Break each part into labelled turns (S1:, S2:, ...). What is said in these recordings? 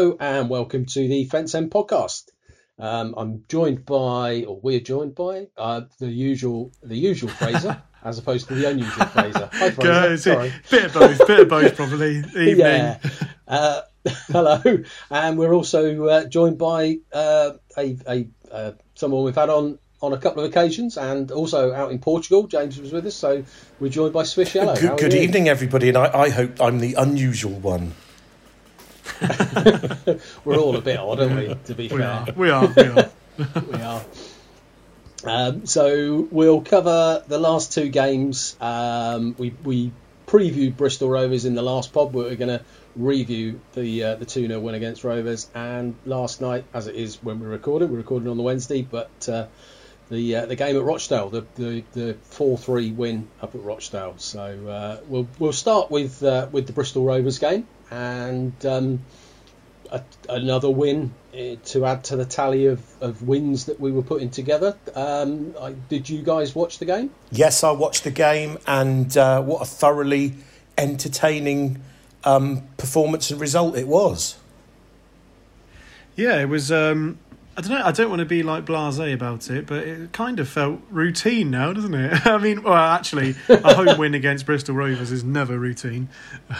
S1: Hello and welcome to the Fence End podcast. Um, I'm joined by, or we're joined by, uh, the usual, the usual Fraser, as opposed to the unusual Fraser. Hi, Fraser.
S2: Guys,
S1: Sorry.
S2: bit of both, bit of both, probably. Evening.
S1: Yeah. Uh, hello, and we're also uh, joined by uh, a, a uh, someone we've had on on a couple of occasions, and also out in Portugal. James was with us, so we're joined by Swish Yellow.
S3: Good, good evening, everybody, and I, I hope I'm the unusual one.
S1: We're all a bit odd, aren't we? To be
S2: We
S1: fair.
S2: are, we are, we are.
S1: we are. Um, so we'll cover the last two games. Um, we we previewed Bristol Rovers in the last pod. We're going to review the uh, the two 0 win against Rovers. And last night, as it is when we're recording, we're recording on the Wednesday, but uh, the uh, the game at Rochdale, the the the four three win up at Rochdale. So uh, we'll we'll start with uh, with the Bristol Rovers game and. Um, a, another win eh, to add to the tally of, of wins that we were putting together. Um, I, did you guys watch the game?
S3: Yes, I watched the game, and uh, what a thoroughly entertaining um, performance and result it was.
S2: Yeah, it was. Um, I don't know. I don't want to be like blasé about it, but it kind of felt routine now, doesn't it? I mean, well, actually, a home win against Bristol Rovers is never routine.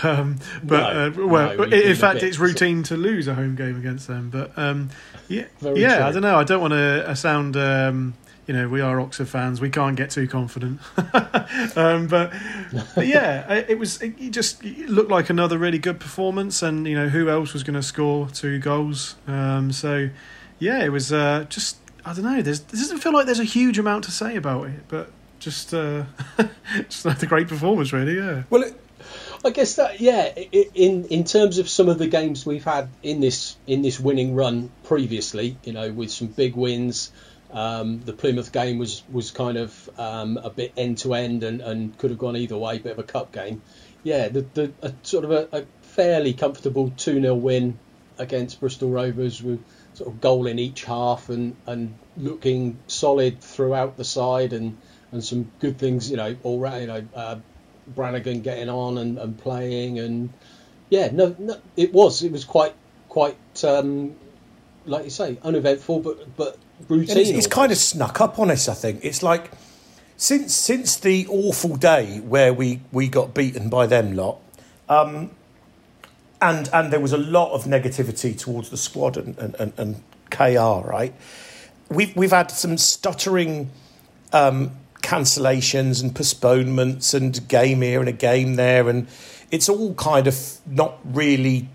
S2: Um, but
S1: No,
S2: uh, well,
S1: no,
S2: in fact, it's routine to lose a home game against them. But um, yeah,
S1: Very
S2: yeah,
S1: true.
S2: I don't know. I don't want to uh, sound. Um, you know, we are Oxford fans. We can't get too confident. um, but, but yeah, it it was. It just it looked like another really good performance, and you know who else was going to score two goals. Um, so yeah, it was uh, just. I don't know. There's, it doesn't feel like there's a huge amount to say about it, but just uh, just a great performance, really. Yeah.
S3: Well, it,
S1: I guess that yeah. In in terms of some of the games we've had in this in this winning run previously, you know, with some big wins. Um, the Plymouth game was was kind of um, a bit end to end and and could have gone either way, bit of a cup game. Yeah, the the a, sort of a, a fairly comfortable two 0 win against Bristol Rovers with sort of goal in each half and and looking solid throughout the side and and some good things, you know, all right, you know, uh, Brannagan getting on and, and playing and yeah, no, no, it was it was quite quite um, like you say uneventful, but but routine.
S3: it's, it's kind of snuck up on us. I think it's like since since the awful day where we, we got beaten by them lot, um, and and there was a lot of negativity towards the squad and and, and, and KR. Right, we've we've had some stuttering um, cancellations and postponements and a game here and a game there, and it's all kind of not really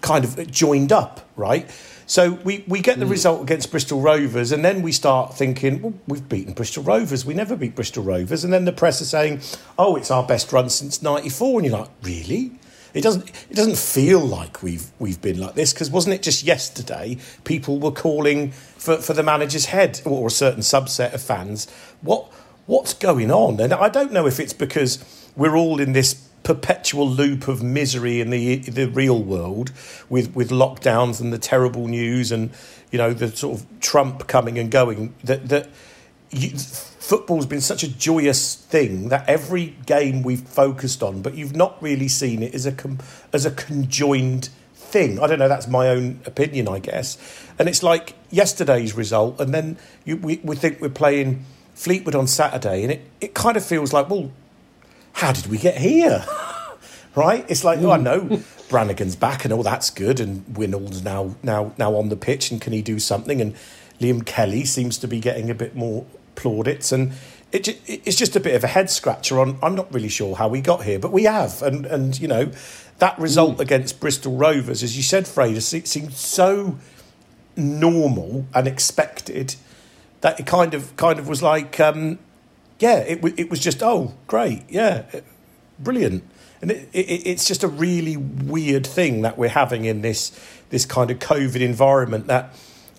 S3: kind of joined up, right? So we, we get the result against Bristol Rovers, and then we start thinking, well, we've beaten Bristol Rovers. We never beat Bristol Rovers. And then the press are saying, oh, it's our best run since '94, and you're like, really? It doesn't. It doesn't feel like we've we've been like this because wasn't it just yesterday? People were calling for, for the manager's head, or a certain subset of fans. What what's going on? And I don't know if it's because we're all in this perpetual loop of misery in the the real world with with lockdowns and the terrible news and you know the sort of Trump coming and going that that you, football's been such a joyous thing that every game we've focused on but you've not really seen it as a com, as a conjoined thing I don't know that's my own opinion I guess and it's like yesterday's result and then you, we, we think we're playing Fleetwood on Saturday and it, it kind of feels like well how did we get here? right? It's like, oh, I know Brannagan's back and all that's good, and Winnall's now now now on the pitch, and can he do something? And Liam Kelly seems to be getting a bit more plaudits, and it, it's just a bit of a head scratcher. On I'm not really sure how we got here, but we have, and and you know that result against Bristol Rovers, as you said, Fraser, se- seemed so normal and expected that it kind of kind of was like. Um, yeah, it, w- it was just, oh, great, yeah, eh, brilliant. And it, it, it's just a really weird thing that we're having in this, this kind of COVID environment that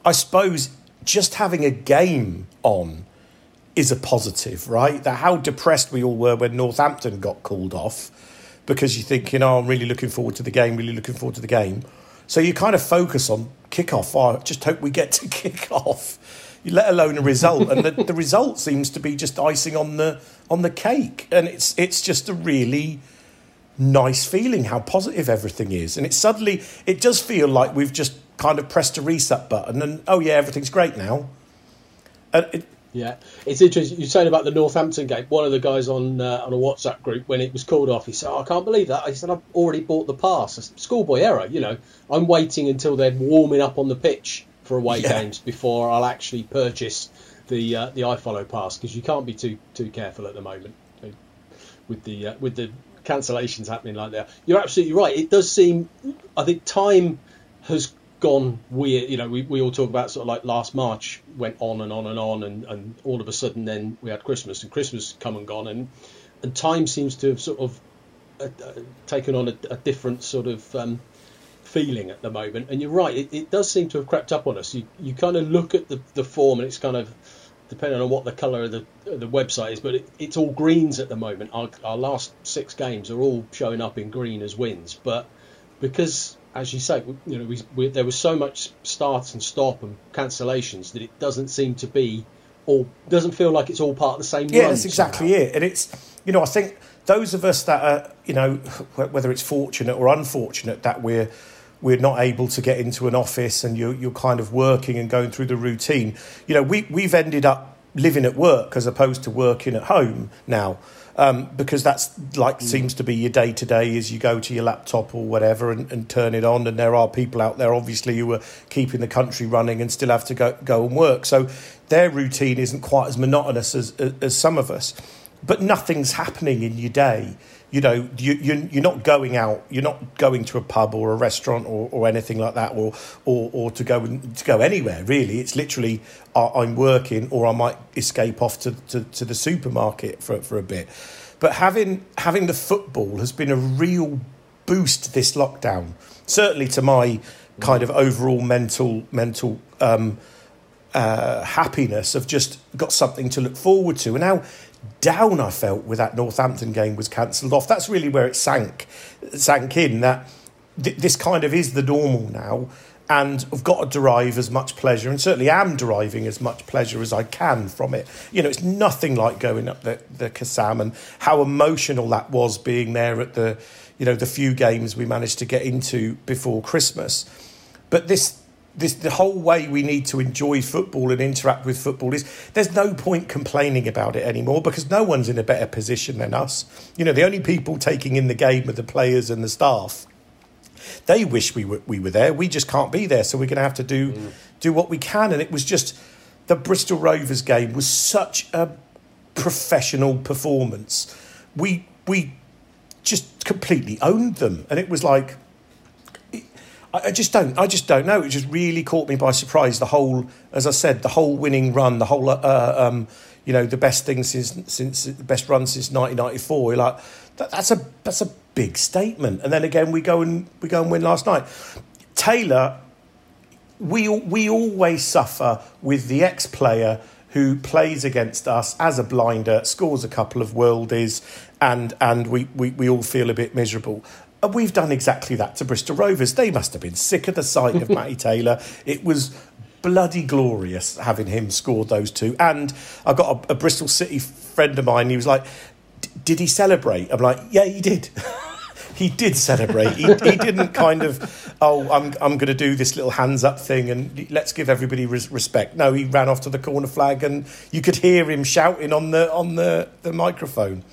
S3: I suppose just having a game on is a positive, right? That how depressed we all were when Northampton got called off because you're thinking, oh, I'm really looking forward to the game, really looking forward to the game. So you kind of focus on kick-off. Oh, I just hope we get to kick off let alone a result. and the, the result seems to be just icing on the on the cake. And it's it's just a really nice feeling how positive everything is. And it suddenly, it does feel like we've just kind of pressed a reset button and, oh yeah, everything's great now.
S1: And it, yeah, it's interesting. You're saying about the Northampton game. One of the guys on uh, on a WhatsApp group when it was called off, he said, oh, "I can't believe that." I said, "I've already bought the pass." Said, Schoolboy error. You know, I'm waiting until they're warming up on the pitch for away yeah. games before I'll actually purchase the uh, the iFollow pass because you can't be too too careful at the moment with the uh, with the cancellations happening like that. You're absolutely right. It does seem. I think time has gone weird. You know, we, we all talk about sort of like last March went on and on and on, and, and all of a sudden then we had Christmas, and Christmas come and gone, and and time seems to have sort of uh, uh, taken on a, a, different sort of um, feeling at the moment. And you're right, it, it, does seem to have crept up on us. You you kind of look at the, the form, and it's kind of depending on what the colour of the the website is, but it, it's all greens at the moment. Our, our last six games are all showing up in green as wins, but because as you say, you know, we, we, there was so much starts and stop and cancellations that it doesn't seem to be all doesn't feel like it's all part of the same.
S3: Yeah, that's exactly somehow. it. And it's you know, I think those of us that are you know, whether it's fortunate or unfortunate that we're we're not able to get into an office and you're, you're kind of working and going through the routine. You know, we, we've ended up living at work as opposed to working at home now. Um, because that's like mm. seems to be your day to day as you go to your laptop or whatever and, and, turn it on. And there are people out there, obviously, who are keeping the country running and still have to go go and work. So their routine isn't quite as monotonous as, as, as some of us. But nothing's happening in your day you know, you, you, you're not going out, you're not going to a pub or a restaurant or, or anything like that, or, or, or to go to go anywhere. Really, it's literally uh, I'm working, or I might escape off to, to, to the supermarket for for a bit. But having having the football has been a real boost this lockdown. Certainly to my kind of overall mental mental um, uh, happiness of just got something to look forward to. And how down I felt with that Northampton game was cancelled off. That's really where it sank, sank in that th- this kind of is the normal now. And I've got to derive as much pleasure, and certainly am deriving as much pleasure as I can from it. You know, it's nothing like going up the, the Kassam and how emotional that was being there at the, you know, the few games we managed to get into before Christmas. But this this the whole way we need to enjoy football and interact with football is there's no point complaining about it anymore because no one's in a better position than us. You know, the only people taking in the game are the players and the staff. They wish we were we were there. We just can't be there, so we're going to have to do mm. do what we can. And it was just the Bristol Rovers game was such a professional performance. We we just completely owned them, and it was like I, just don't. I just don't know. It just really caught me by surprise. The whole, as I said, the whole winning run, the whole, uh, um, you know, the best thing since since the best run since 1994. You're like, that, that's a that's a big statement. And then again, we go and we go and win last night. Taylor, we we always suffer with the ex player who plays against us as a blinder, scores a couple of worldies, and and we, we, we all feel a bit miserable. And we've done exactly that to Bristol Rovers. They must have been sick of the sight of Matty Taylor. It was bloody glorious having him score those two. And I got a, a Bristol City friend of mine. He was like, "Did he celebrate?" I'm like, "Yeah, he did." he did celebrate. He, he, didn't kind of, oh, I'm, I'm going to do this little hands up thing and let's give everybody res- respect. No, he ran off to the corner flag and you could hear him shouting on the on the, the microphone.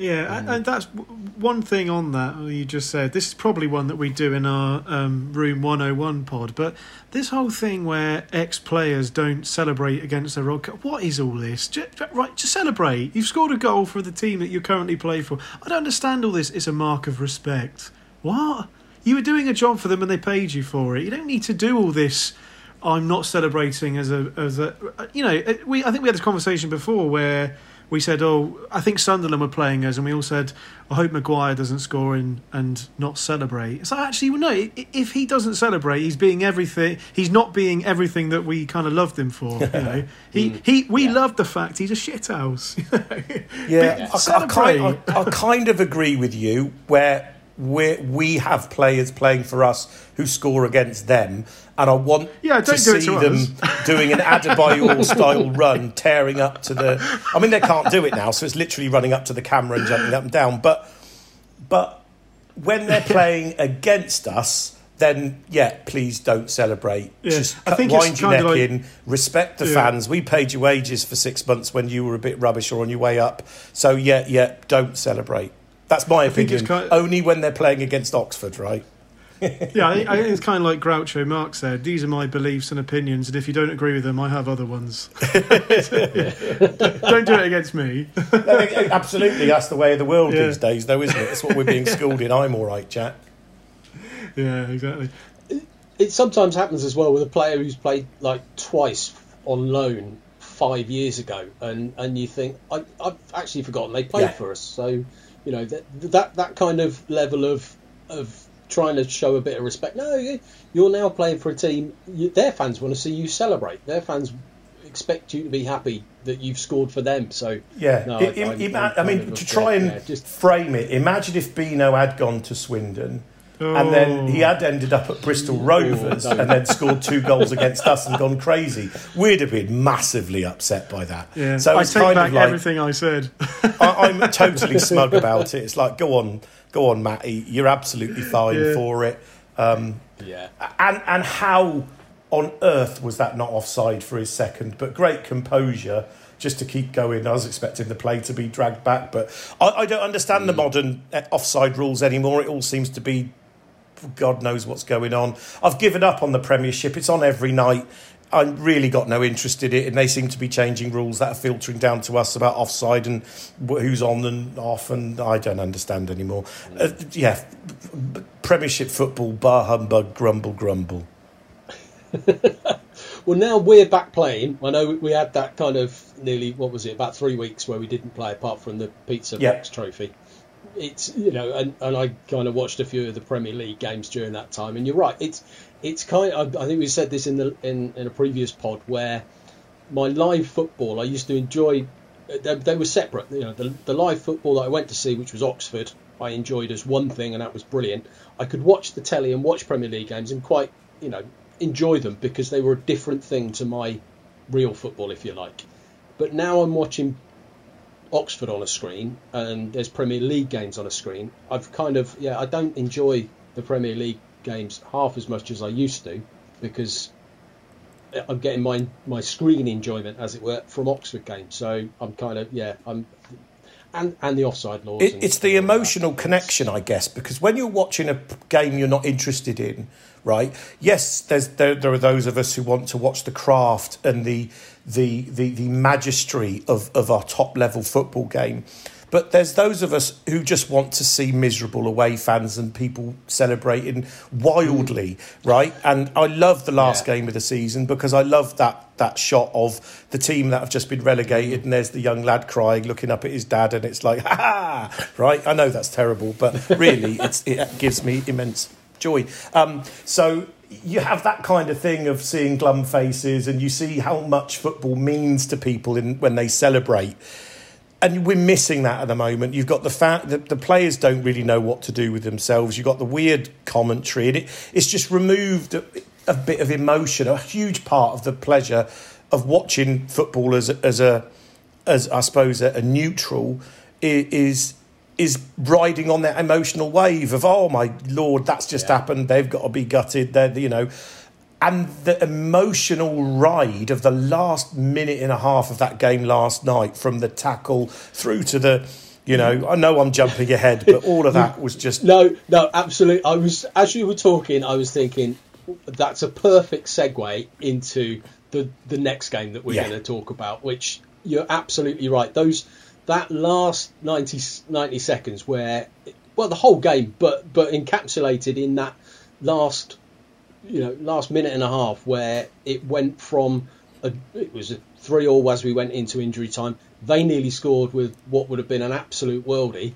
S2: Yeah, mm. and that's one thing on that you just said. This is probably one that we do in our um, Room 101 pod, but this whole thing where ex players don't celebrate against the Rod what is all this? Just, right, just celebrate. You've scored a goal for the team that you currently play for. I don't understand all this. It's a mark of respect. What? You were doing a job for them and they paid you for it. You don't need to do all this. I'm not celebrating as a as a you know we I think we had this conversation before where we said, oh, I think Sunderland were playing us, and we all said, I hope Maguire doesn't score in, and not celebrate. So actually, well, no, if he doesn't celebrate, he's being everything. He's not being everything that we kind of loved him for. You know, he mm. he we yeah. loved the fact he's a shithouse.
S3: yeah, I, I, kind, I, I kind of agree with you where we we have players playing for us who score against them, and I want
S2: yeah,
S3: to
S2: see
S3: to them doing an Adebayor style run, tearing up to the. I mean, they can't do it now, so it's literally running up to the camera and jumping up and down. But but when they're playing against us, then yeah, please don't celebrate.
S2: Yeah,
S3: Just
S2: I think
S3: wind your neck
S2: like-
S3: in, respect the
S2: Yeah.
S3: fans. We paid you wages for six months when you were a bit rubbish or on your way up. So yeah, yeah, don't celebrate. That's my opinion.
S2: kind-
S3: Only when they're playing against Oxford, right?
S2: Yeah, I think, I think it's kind of like Groucho Marx said. These are my beliefs and opinions, and if you don't agree with them, I have other ones. don't do it against me.
S3: No, Absolutely, that's the way of the world
S2: Yeah.
S3: these days, though, isn't it? That's what we're being schooled in. I'm all right, Jack.
S2: Yeah, exactly.
S1: It sometimes happens as well with a player who's played like twice on loan five years ago, and, and you think I, I've actually forgotten they played
S3: Yeah.
S1: for us. So you know that that that kind of level of of trying to show a bit of respect. No, you- you're now playing for a team. Their fans want to see you celebrate. Their fans expect you to be happy that you've scored for them. So
S3: Yeah,
S1: No,
S3: I,
S1: I- I'm
S3: I mean, to try and
S1: yeah, just-
S3: frame it, imagine if Beano had gone to Swindon and then he had ended up at Bristol Rovers
S1: no.
S3: and then scored two goals against us and gone crazy. We'd have been massively upset by that.
S2: Yeah.
S3: So
S2: I
S3: it's
S2: take
S3: kind
S2: back
S3: of like
S2: everything I said.
S3: I, I'm totally smug about it. It's like, go on, go on, Matty, you're absolutely fine
S2: Yeah.
S3: for it. Um,
S1: yeah,
S3: and and how on earth was that not offside for his second? But great composure just to keep going. I was expecting the play to be dragged back, but I, I don't understand the modern uh, offside rules anymore. It all seems to be God knows what's going on. I've given up on the Premiership. It's on every night. I really got no interest in it, and they seem to be changing rules that are filtering down to us about offside and who's on and off, and I don't understand anymore. Uh, yeah, Premiership football, bar humbug, grumble, grumble.
S1: Well, now we're back playing. I know we had that kind of nearly what was it about three weeks where we didn't play apart from the pizza
S3: Yeah.
S1: box trophy. It's you know, and, and I kind of watched a few of the Premier League games during that time. And you're right, it's it's kind. Of, I think we said this in the in, in a previous pod where my live football I used to enjoy. They, they were separate. You know, the, the live football that I went to see, which was Oxford, I enjoyed as one thing, and that was brilliant. I could watch the telly and watch Premier League games and quite, you know, enjoy them because they were a different thing to my real football, if you like. But now I'm watching Oxford on a screen and there's Premier League games on a screen. I've kind of, yeah, I don't enjoy the Premier League games half as much as I used to because I'm getting my my screen enjoyment, as it were, from Oxford games. So I'm kind of, yeah, I'm. And, and the offside laws.
S3: It, it's the
S1: and all that.
S3: emotional connection, I guess, because when you're watching a game you're not interested in, right? Yes, there's there, there are those of us who want to watch the craft and the the the, the magistry of, of our top level football game. But there's those of us who just want to see miserable away fans and people celebrating wildly, right? And I love the last
S1: Yeah.
S3: game of the season because I love that that shot of the team that have just been relegated and there's the young lad crying, looking up at his dad, and it's like, ha ha, right? I know that's terrible, but really, it's, it gives me immense joy. Um, so you have that kind of thing of seeing glum faces, and you see how much football means to people in, when they celebrate and we're missing that at the moment. You've got the fact that the players don't really know what to do with themselves. You've got the weird commentary, and it, it's just removed a, a bit of emotion, a huge part of the pleasure of watching football as, a- as a, as I suppose, a, a neutral is is riding on that emotional wave of oh my lord, that's just
S1: Yeah.
S3: happened. They've got to be gutted. They're you know and the emotional ride of the last minute and a half of that game last night from the tackle through to the you know i know i'm jumping ahead but all of that was just
S1: No, no, absolutely. I was as you were talking, I was thinking that's a perfect segue into the the next game that we're
S3: Yeah.
S1: going to talk about. Which you're absolutely right. Those that last 90, 90 seconds where, well, the whole game, but but encapsulated in that last you know last minute and a half where it went from a, it was a three all as we went into injury time. They nearly scored with what would have been an absolute worldie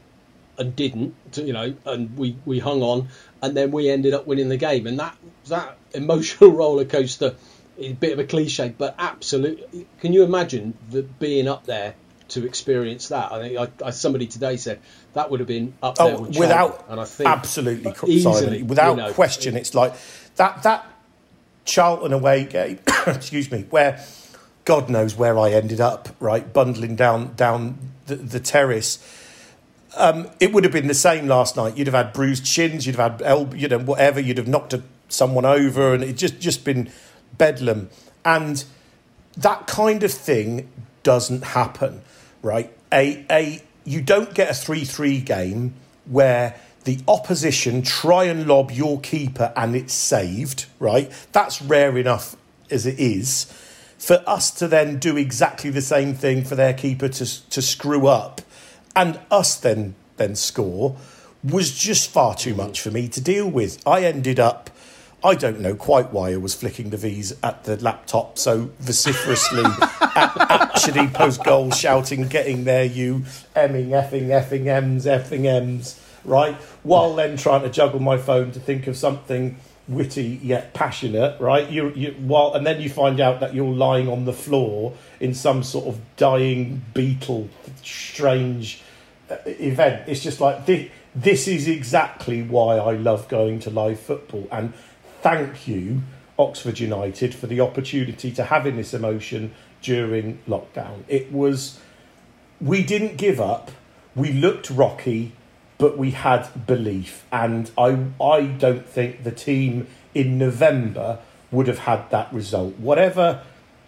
S1: and didn't, you know, and we, we hung on, and then we ended up winning the game. And that that emotional roller coaster is a bit of a cliche, but absolutely. Can you imagine the being up there to experience that? I think I, I, somebody today said that would have been up oh, there
S3: oh,
S1: with
S3: without
S1: Charlton, and I think
S3: absolutely
S1: easily,
S3: Simon, without
S1: you know,
S3: question it's like that that charlton away game excuse me where god knows where i ended up right bundling down down the, the terrace um, it would have been the same last night. You'd have had bruised shins, you'd have had elbow, you know, whatever. You'd have knocked a, someone over, and it just just been bedlam. And that kind of thing doesn't happen, right? A a you don't get a three three game where the opposition try and lob your keeper and it's saved, right? That's rare enough as it is. For us to then do exactly the same thing for their keeper to, to screw up and us then then score was just far too much for me to deal with. I ended up I don't know quite why I was flicking the V's at the laptop so vociferously, at, actually post goal shouting, getting there, you emming, effing, effing, M's, effing, M's, right? While then trying to juggle my phone to think of something witty yet passionate, right? You, you, while, and then you find out that you're lying on the floor in some sort of dying beetle, strange uh, event. It's just like this, this is exactly why I love going to live football and thank you, Oxford United, for the opportunity to having this emotion during lockdown. It was, we didn't give up. We looked rocky, but we had belief. And I, I don't think the team in November would have had that result. Whatever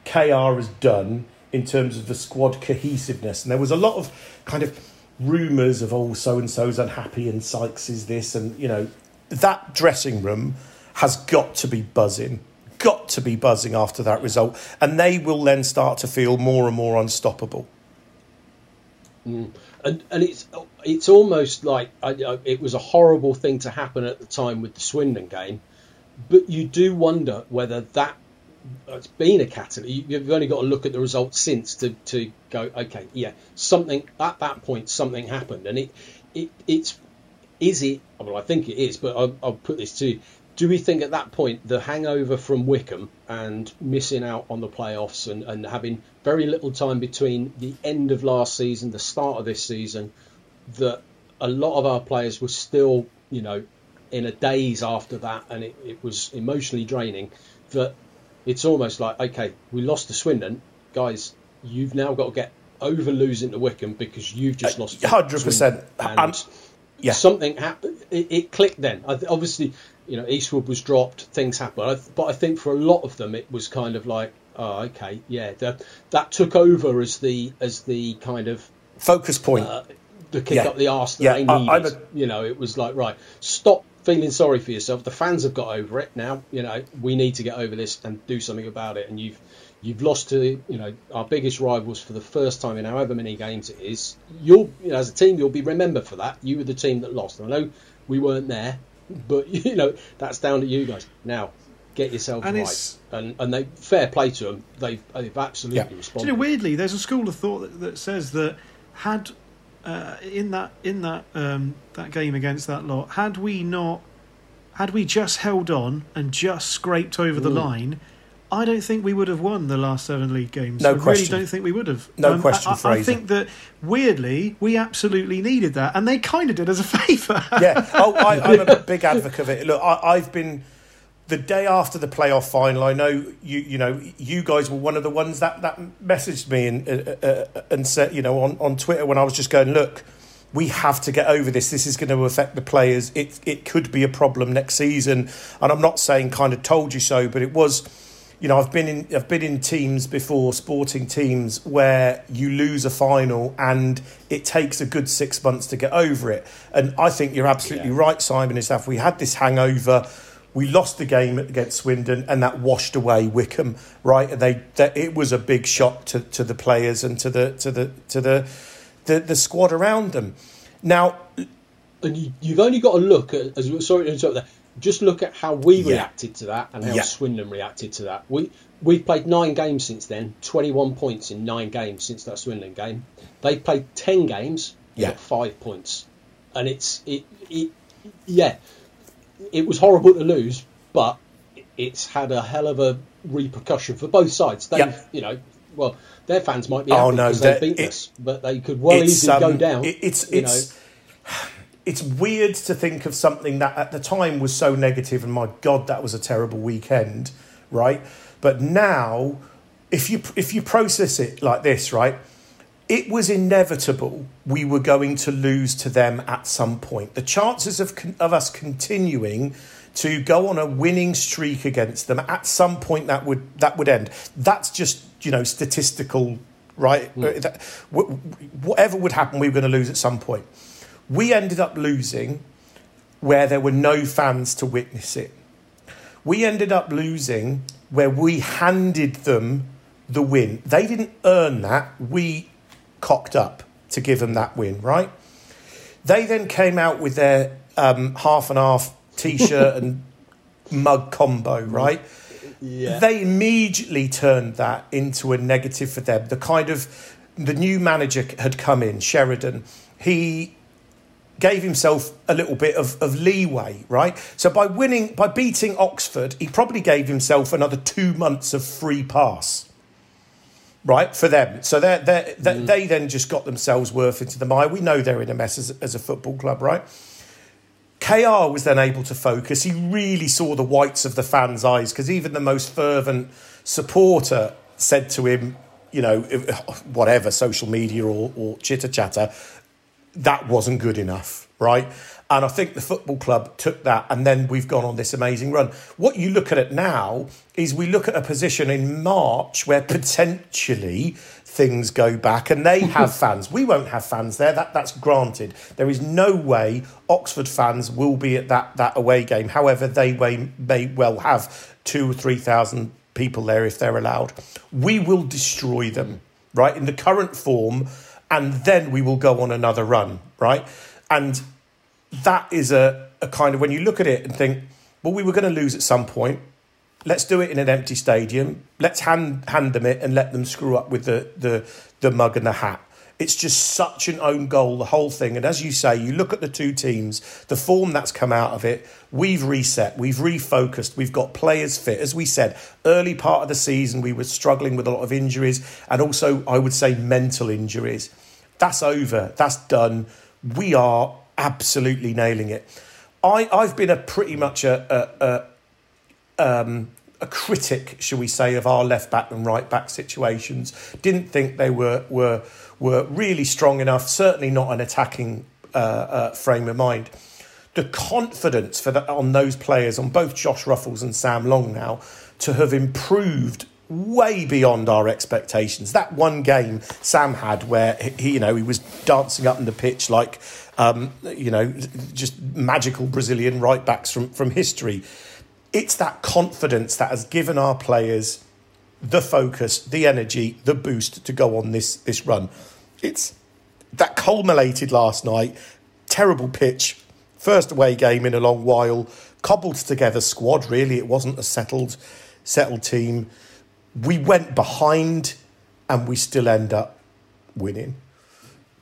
S3: KR has done in terms of the squad cohesiveness, and there was a lot of kind of rumours of, oh, so and so's unhappy and Sykes is this, and, you know, that dressing room has got to be buzzing, got to be buzzing after that result, and they will then start to feel more and more unstoppable.
S1: Mm. And and it's it's almost like I, it was a horrible thing to happen at the time with the Swindon game, but you do wonder whether that it's been a catalyst. You've only got to look at the results since to, to go, okay, yeah, something at that point, something happened, and it it it's is it? Well, I think it is, but I'll, I'll put this to you do we think at that point the hangover from Wycombe and missing out on the playoffs and, and having very little time between the end of last season, the start of this season, that a lot of our players were still, you know, in a daze after that and it, it was emotionally draining, that it's almost like, okay, we lost to Swindon, guys, you've now got to get over losing to Wycombe because you've just lost.
S3: Hundred percent.
S1: And yeah. something happened. It, it, clicked then. Obviously, you know, Eastwood was dropped, things happened. But I think for a lot of them, it was kind of like, oh, okay, yeah, that that took over as the as the kind of
S3: focus point,
S1: uh, the kick yeah. up the arse that yeah. they needed. A... You know, it was like, right, stop feeling sorry for yourself. The fans have got over it now. You know, we need to get over this and do something about it. And you've you've lost to you know our biggest rivals for the first time in however many games it is. You'll you know, as a team, you'll be remembered for that. You were the team that lost. I know we weren't there, but you know that's down to you guys. Now get yourself and right, and and they fair play to them. They've they've absolutely yeah. responded.
S2: You know, weirdly, there's a school of thought that, that says that had uh, in that in that um, that game against that lot, had we not had we just held on and just scraped over the mm. line I don't think we would have won the last seven league games.
S3: No
S2: I
S3: question.
S2: really don't think we would have.
S3: No um, question,
S2: I, I, I, think that weirdly we absolutely needed that, and they kind of did us a favour.
S3: yeah. Oh, I, am a big advocate of it. Look, I, have been the day after the playoff final. I know you. You know, you guys were one of the ones that that messaged me and uh, uh, and said, you know, on on Twitter when I was just going, look. We have to get over this. This is going to affect the players. It it could be a problem next season. And I'm not saying kind of told you so, but it was you know, I've been in I've been in teams before, sporting teams where you lose a final and it takes a good six months to get over it. And I think you're absolutely yeah. right, Simon. Is that we had this hangover, we lost the game against Swindon, and that washed away Wycombe. Right? And they, that it was a big shock to, to the players and to the to the to the the, the squad around them. Now,
S1: and you, have only got to look at. As, sorry to interrupt there just look at how we yeah. reacted to that and how yeah. Swindon reacted to that. We we've played nine games since then, twenty one points in nine games since that Swindon game. They've played ten games, yeah, five points, and it's it, it yeah, it was horrible to lose, but it's had a hell of a repercussion for both sides. They, yeah. you know, well, their fans might be oh, happy oh, no, because they beat us, but they could well easily um, go down.
S3: It, it's it's. Know it's weird to think of something that at the time was so negative and my god that was a terrible weekend right but now if you if you process it like this right it was inevitable we were going to lose to them at some point. The chances of, con- of us continuing to go on a winning streak against them at some point that would that would end. That's just you know statistical, right? Mm. That, whatever would happen, we were going to lose at some point. We ended up losing where there were no fans to witness it. We ended up losing where we handed them the win. They didn't earn that. We cocked up to give them that win, right? They then came out with their um, half and half t shirt and mug combo, right?
S1: Yeah.
S3: They immediately turned that into a negative for them. The kind of the new manager had come in, Sheridan. He gave himself a little bit of, of leeway, right? So by winning, by beating Oxford, he probably gave himself another two months of free pass, right, for them. So they're, they're, they're, mm. they then just got themselves worth into the mire. We know they're in a mess as, as a football club, right? KR was then able to focus. He really saw the whites of the fans' eyes because even the most fervent supporter said to him, you know, whatever, social media or, or chitter chatter, that wasn't good enough, right? And I think the football club took that, and then we've gone on this amazing run. What you look at it now is we look at a position in March where potentially things go back and they have fans. We won't have fans there, that, that's granted. There is no way Oxford fans will be at that, that away game. However, they may, may well have two or 3,000 people there if they're allowed. We will destroy them, right? In the current form, and then we will go on another run, right? And that is a, a kind of when you look at it and think, well, we were going to lose at some point. Let's do it in an empty stadium. Let's hand hand them it and let them screw up with the the, the mug and the hat. It's just such an own goal, the whole thing. And as you say, you look at the two teams, the form that's come out of it, we've reset, we've refocused, we've got players fit. As we said, early part of the season, we were struggling with a lot of injuries and also, I would say, mental injuries. That's over, that's done. We are absolutely nailing it. I, I've been a pretty much a, a, a um, a critic, shall we say, of our left back and right back situations. Didn't think they were were were really strong enough. Certainly not an attacking uh, uh, frame of mind. The confidence for the, on those players, on both Josh Ruffels and Sam Long now, to have improved way beyond our expectations. That one game Sam had where he, you know, he was dancing up in the pitch like, um, you know, just magical Brazilian right backs from from history. It's that confidence that has given our players the focus, the energy, the boost to go on this this run. It's that culminated last night. Terrible pitch, first away game in a long while. Cobbled together squad. Really, it wasn't a settled settled team. We went behind, and we still end up winning.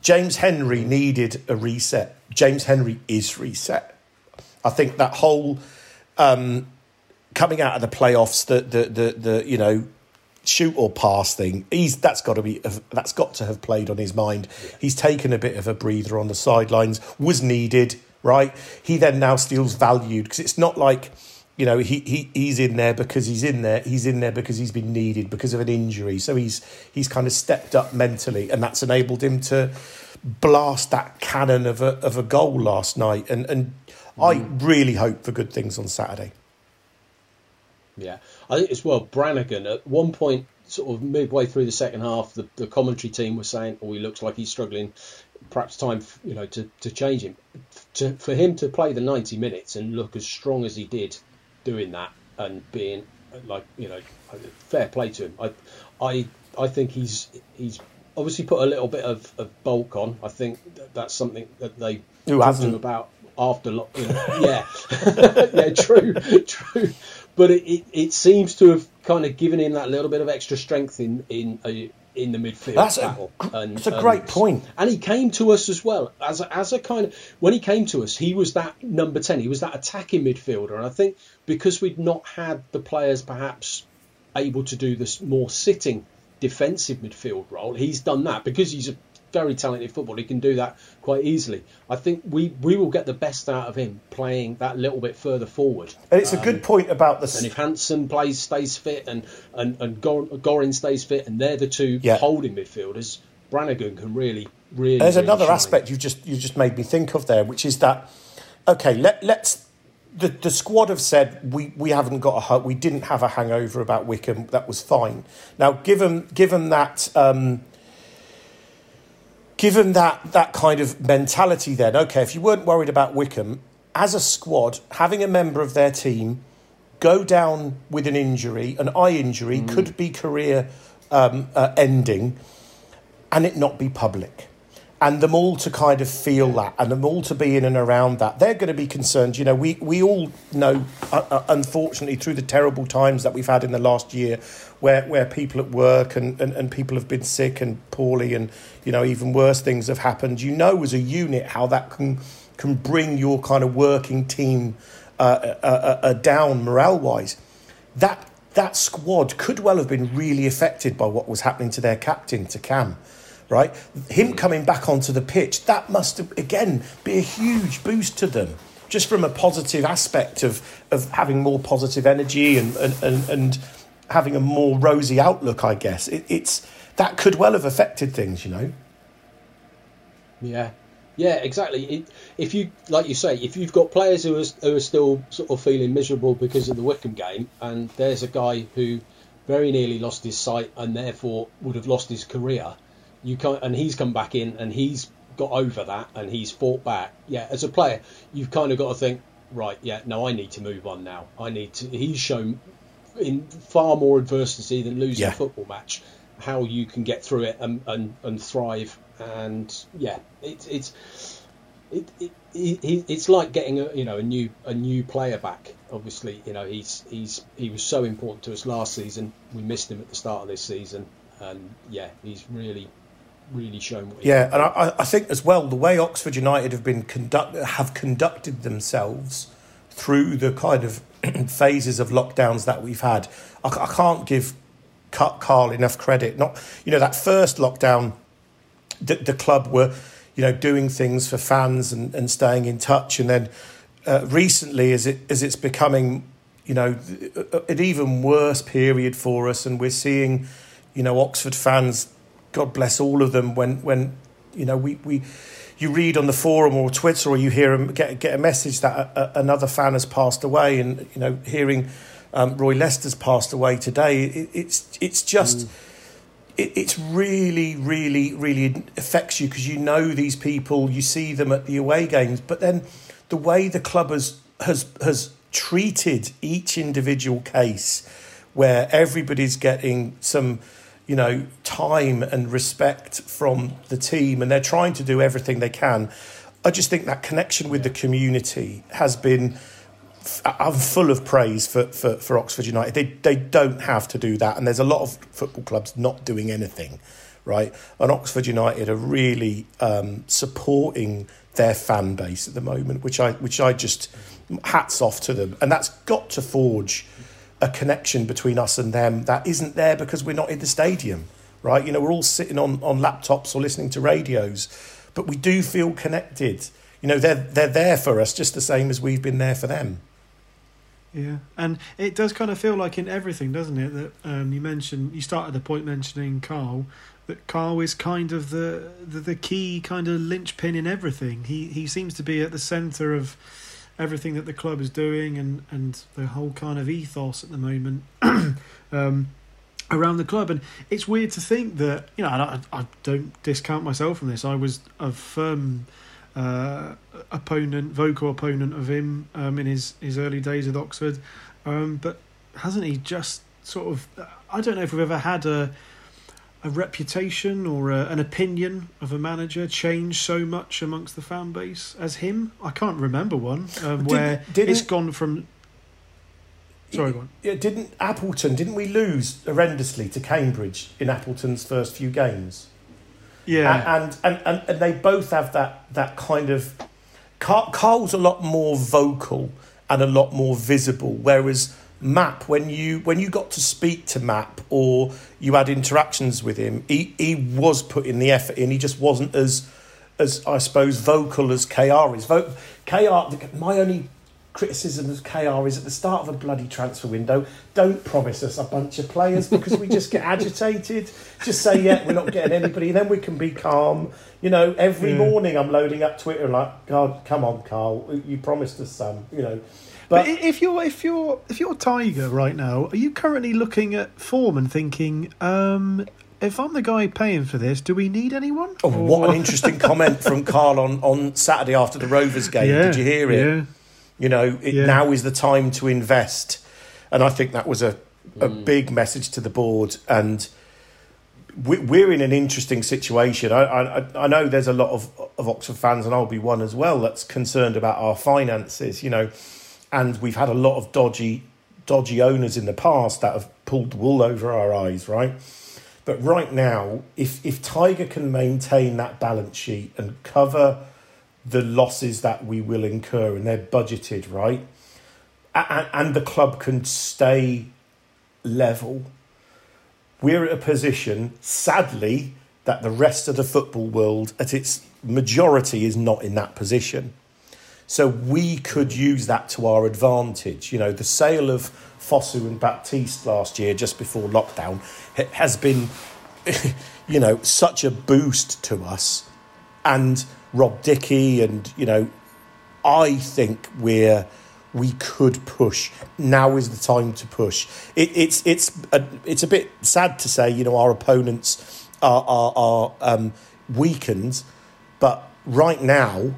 S3: James Henry needed a reset. James Henry is reset. I think that whole um, coming out of the playoffs, the the the, the you know shoot or pass thing. He's that's got to be that's got to have played on his mind. He's taken a bit of a breather on the sidelines. Was needed, right? He then now steals valued because it's not like you know he, he he's in there because he's in there. He's in there because he's been needed because of an injury. So he's he's kind of stepped up mentally, and that's enabled him to blast that cannon of a of a goal last night. And and mm. I really hope for good things on Saturday.
S1: Yeah, I think as well. Brannagan at one point, sort of midway through the second half, the, the commentary team was saying, "Oh, he looks like he's struggling. Perhaps time, you know, to, to change him. To, for him to play the ninety minutes and look as strong as he did, doing that and being like, you know, fair play to him. I, I, I think he's he's obviously put a little bit of, of bulk on. I think that that's something that they
S3: Who him
S1: about after. You know, yeah, yeah, true, true but it, it, it, seems to have kind of given him that little bit of extra strength in in uh, in the midfield
S3: that's. A, and, that's a great and, point.
S1: And he came to us as well as a, as a kind of when he came to us, he was that number ten. He was that attacking midfielder, and I think because we'd not had the players perhaps able to do this more sitting defensive midfield role, he's done that because he's a very talented footballer. He can do that quite easily. I think we, we will get the best out of him playing that little bit further forward.
S3: And it's um, a good um, point about the.
S1: And if Hansen plays, stays fit, and and and Gorrin stays fit, and they're the two yeah. holding midfielders, Brannagan can really, really.
S3: There's
S1: really
S3: another
S1: shine.
S3: aspect you've just you just made me think of there, which is that okay, let let's the, the squad have said we, we haven't got a we didn't have a hangover about Wycombe. That was fine. Now, given given that um, given that that kind of mentality, then okay, if you weren't worried about Wycombe as a squad, having a member of their team go down with an injury, an eye injury, could be career um, uh, ending, and it not be public. And them all to kind of feel that, and them all to be in and around that. They're going to be concerned. You know, we, we all know, uh, uh, unfortunately, through the terrible times that we've had in the last year, where, where people at work and, and, and people have been sick and poorly, and, you know, even worse things have happened. You know, as a unit, how that can, can bring your kind of working team uh, uh, uh, uh, down morale wise. That that squad could well have been really affected by what was happening to their captain, to Cam. Right, him coming back onto the pitch, that must have, again be a huge boost to them, just from a positive aspect of of having more positive energy and and, and, and having a more rosy outlook. I guess it, it's that could well have affected things, you know.
S1: Yeah, yeah, exactly. It, if you, like you say, if you've got players who are, who are still sort of feeling miserable because of the Wycombe game, and there's a guy who very nearly lost his sight and therefore would have lost his career, you can't, and he's come back in and he's got over that and he's fought back. Yeah, as a player, you've kind of got to think, right, yeah, no, I need to move on now. I need to. He's shown in far more adversity than losing
S3: Yeah.
S1: a football match how you can get through it and, and, and thrive. And yeah, it's it's it, it, it, it's like getting a you know a new a new player back. Obviously, you know he's he's he was so important to us last season. We missed him at the start of this season, and yeah, he's really really shown what he
S3: Yeah, and I, I think as well the way Oxford United have been conduct have conducted themselves through the kind of phases of lockdowns that we've had. I, I can't give Carl enough credit. Not you know that first lockdown, the, the club were you know doing things for fans and, and staying in touch, and then uh, recently as it as it's becoming you know an even worse period for us, and we're seeing you know Oxford fans God bless all of them. When when you know we, we you read on the forum or Twitter or you hear get get a message that a, a, another fan has passed away, and you know hearing um, Roy Lester's passed away today, it, it's it's just. It, it's really, really, really affects you because you know these people, you see them at the away games, but then the way the club has has has treated each individual case, where everybody's getting some you know, time and respect from the team, and they're trying to do everything they can. I just think that connection with the community has been. I'm full of praise for, for, for Oxford United. They they don't have to do that, and there's a lot of football clubs not doing anything, right? And Oxford United are really um, supporting their fan base at the moment, which I which I just hats off to them, and that's got to forge a connection between us and them that isn't there because we're not in the stadium, right? You know, we're all sitting on, on laptops or listening to radios, but we do feel connected. You know, they're they're there for us just the same as we've been there for them.
S2: Yeah, and it does kind of feel like in everything, doesn't it? That um, you mentioned, you started the point mentioning Carl, that Carl is kind of the, the the key kind of linchpin in everything. He he seems to be at the centre of everything that the club is doing and and the whole kind of ethos at the moment um, around the club. And it's weird to think that you know I, I don't discount myself from this. I was a firm uh, opponent, vocal opponent of him um, in his, his early days at Oxford. Um, but hasn't he just sort of? I don't know if we've ever had a a reputation or a, an opinion of a manager change so much amongst the fan base as him. I can't remember one um,
S3: Didn't-
S2: where
S3: didn't-
S2: it's gone from. Sorry, go on.
S3: Yeah, didn't Appleton? Didn't we lose horrendously to Cambridge in Appleton's first few games?
S2: Yeah,
S3: and, and, and, and they both have that, that kind of. Carl's a lot more vocal and a lot more visible, whereas Map, when you when you got to speak to Map or you had interactions with him, he, he was putting the effort in. He just wasn't as as I suppose vocal as KR is. Vo- KR, my only criticism of KR is at the start of a bloody transfer window, don't promise us a bunch of players because we just get agitated. Just say, yeah, we're not getting anybody, then we can be calm. You know, every
S2: Yeah.
S3: morning I'm loading up Twitter like, God, come on, Carl, you promised us some, you know.
S2: But
S3: But,
S2: if you're if you're if you're Tiger right now, are you currently looking at form and thinking, um, if I'm the guy paying for this, do we need anyone?
S3: oh, what an interesting comment from Karl on, on Saturday after the Rovers game. Did you hear it?
S2: Yeah.
S3: You know, it,
S2: Yeah.
S3: now is the time to invest, and I think that was a a big message to the board. And we, we're in an interesting situation. I, I I know there's a lot of of Oxford fans, and I'll be one as well. That's concerned about our finances. You know, and we've had a lot of dodgy dodgy owners in the past that have pulled the wool over our eyes, right? But right now, if if Tiger can maintain that balance sheet and cover the losses that we will incur, and they're budgeted, right, and, and the club can stay level, we're at a position, sadly, that the rest of the football world, at its majority, is not in that position. So we could use that to our advantage. You know, the sale of Fosu and Baptiste last year, just before lockdown, has been, you know, such a boost to us. And Rob Dickie, and you know, I think we're we could push. Now is the time to push. It, it's it's a, it's a bit sad to say, you know, our opponents are are, are um, weakened, but right now